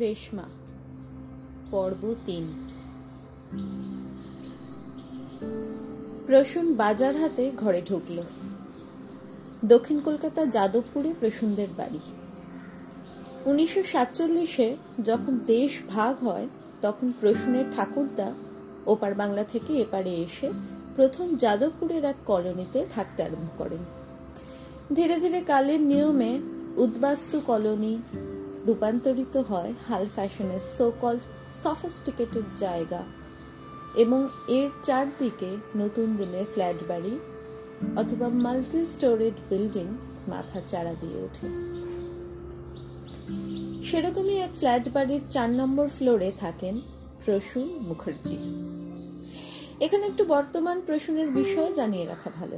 রেশমা, পর্ব তিন। প্রসূন বাজার হাতে ঘরে ঢুকল। দক্ষিণ কলকাতা যাদবপুরে প্রসূনদের বাড়ি। উনিশশো সাতচল্লিশে যখন দেশ ভাগ হয়, তখন প্রসূনের ঠাকুরদা ওপার বাংলা থেকে এপারে এসে প্রথম যাদবপুরের এক কলোনিতে থাকতে আরম্ভ করেন। ধীরে ধীরে কালের নিয়মে উদ্বাস্তু কলোনি রূপান্তরিত হয় হাল ফ্যাশনের সো কল্ড সফিস্টিকেটেড জায়গা এবং এর চারদিকে নতুন দিনের ফ্ল্যাট বাড়ি অথবা মাল্টি স্টোরেড বিল্ডিং মাথা চাড়া দিয়ে ওঠে। সেরকমই এক ফ্ল্যাট বাড়ির চার নম্বর ফ্লোরে থাকেন প্রসূন মুখার্জি। এখানে একটু বর্তমান প্রসূনের বিষয়ে জানিয়ে রাখা ভালো।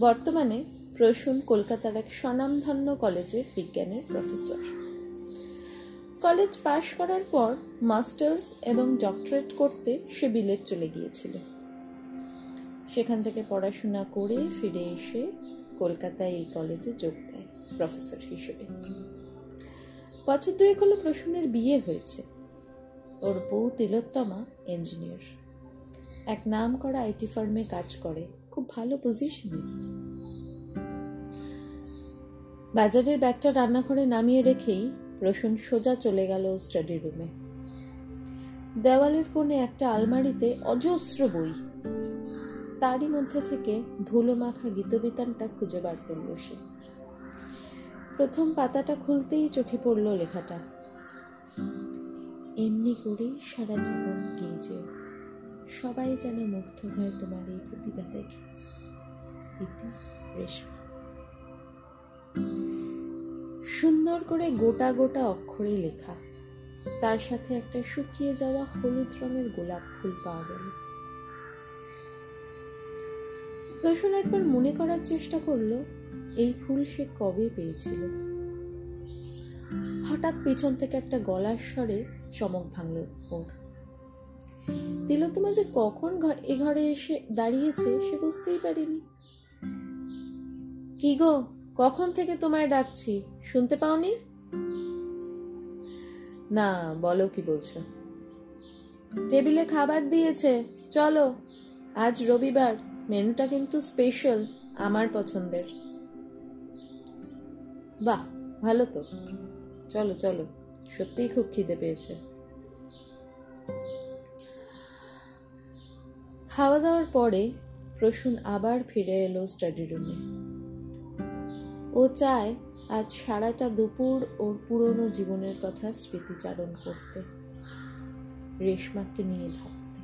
বর্তমানে প্রসূন কলকাতার এক স্বনামধন্য কলেজের বিজ্ঞানের প্রফেসর। কলেজ পাশ করার পর মাস্টার্স এবং ডক্টরেট করতে সে বিলেত চলে গিয়েছিল। সেখান থেকে পড়াশোনা করে ফিরে এসে কলকাতায় এই কলেজে যোগ দেয় প্রফেসর হিসেবে। বছর দুয়েক হলো প্রসূনের বিয়ে হয়েছে। ওর বউ তিলোত্তমা ইঞ্জিনিয়ার এক নাম করা আইটি ফার্মে কাজ করে। খুব ভালো পজিশনে বাজারের ব্যাগটা রান্নাঘরে নামিয়ে রেখেই রসুন সোজা চলে গেল স্টাডি রুমে। দেওয়ালের কোণে একটা আলমারিতে অজস্র বই। তারই মধ্যে থেকে ধুলো মাখা গীতবিতানটা খুঁজে বার করল সে। প্রথম পাতাটা খুলতেই চোখে পড়ল লেখাটা। এমনি করেই সারা জীবন গিয়ে সবাই যেন মুগ্ধ হয় তোমার এই প্রতিভা দেখে রেশমা। সুন্দর করে গোটা গোটা অক্ষরে লেখা। তার সাথে একটা শুকিয়ে যাওয়া হলুদ রঙের গোলাপ ফুল পাওয়া গেল। রসুন একবার মনে করার চেষ্টা করল, এই ফুল সে কবে পেয়েছিল। হঠাৎ পিছন থেকে একটা গলার স্বরে চমক ভাঙল ওর। তিলোত্তমা যে কখন এ ঘরে এসে দাঁড়িয়েছে সে বুঝতেই পারিনি। কি গো? কখন থেকে তোমায় ডাকছি? শুনতে পাওনি? না, বলো কি বলছো। টেবিলে খাবার দিয়েছে, চলো। আজ রবিবার, মেনুটা কিন্তু স্পেশাল আমার পছন্দের। বাহ, ভালো তো। চলো চলো, সত্যিই খুব খিদে পেয়েছে। খাওয়া দাওয়ার পরে প্রসূন আবার ফিরে এলো স্টাডি রুমে ও চায় আজ সারাটা দুপুর ওর পুরনো জীবনের কথা স্মৃতিচারণ করতে। রেশমাকে নিয়ে ভাবতে।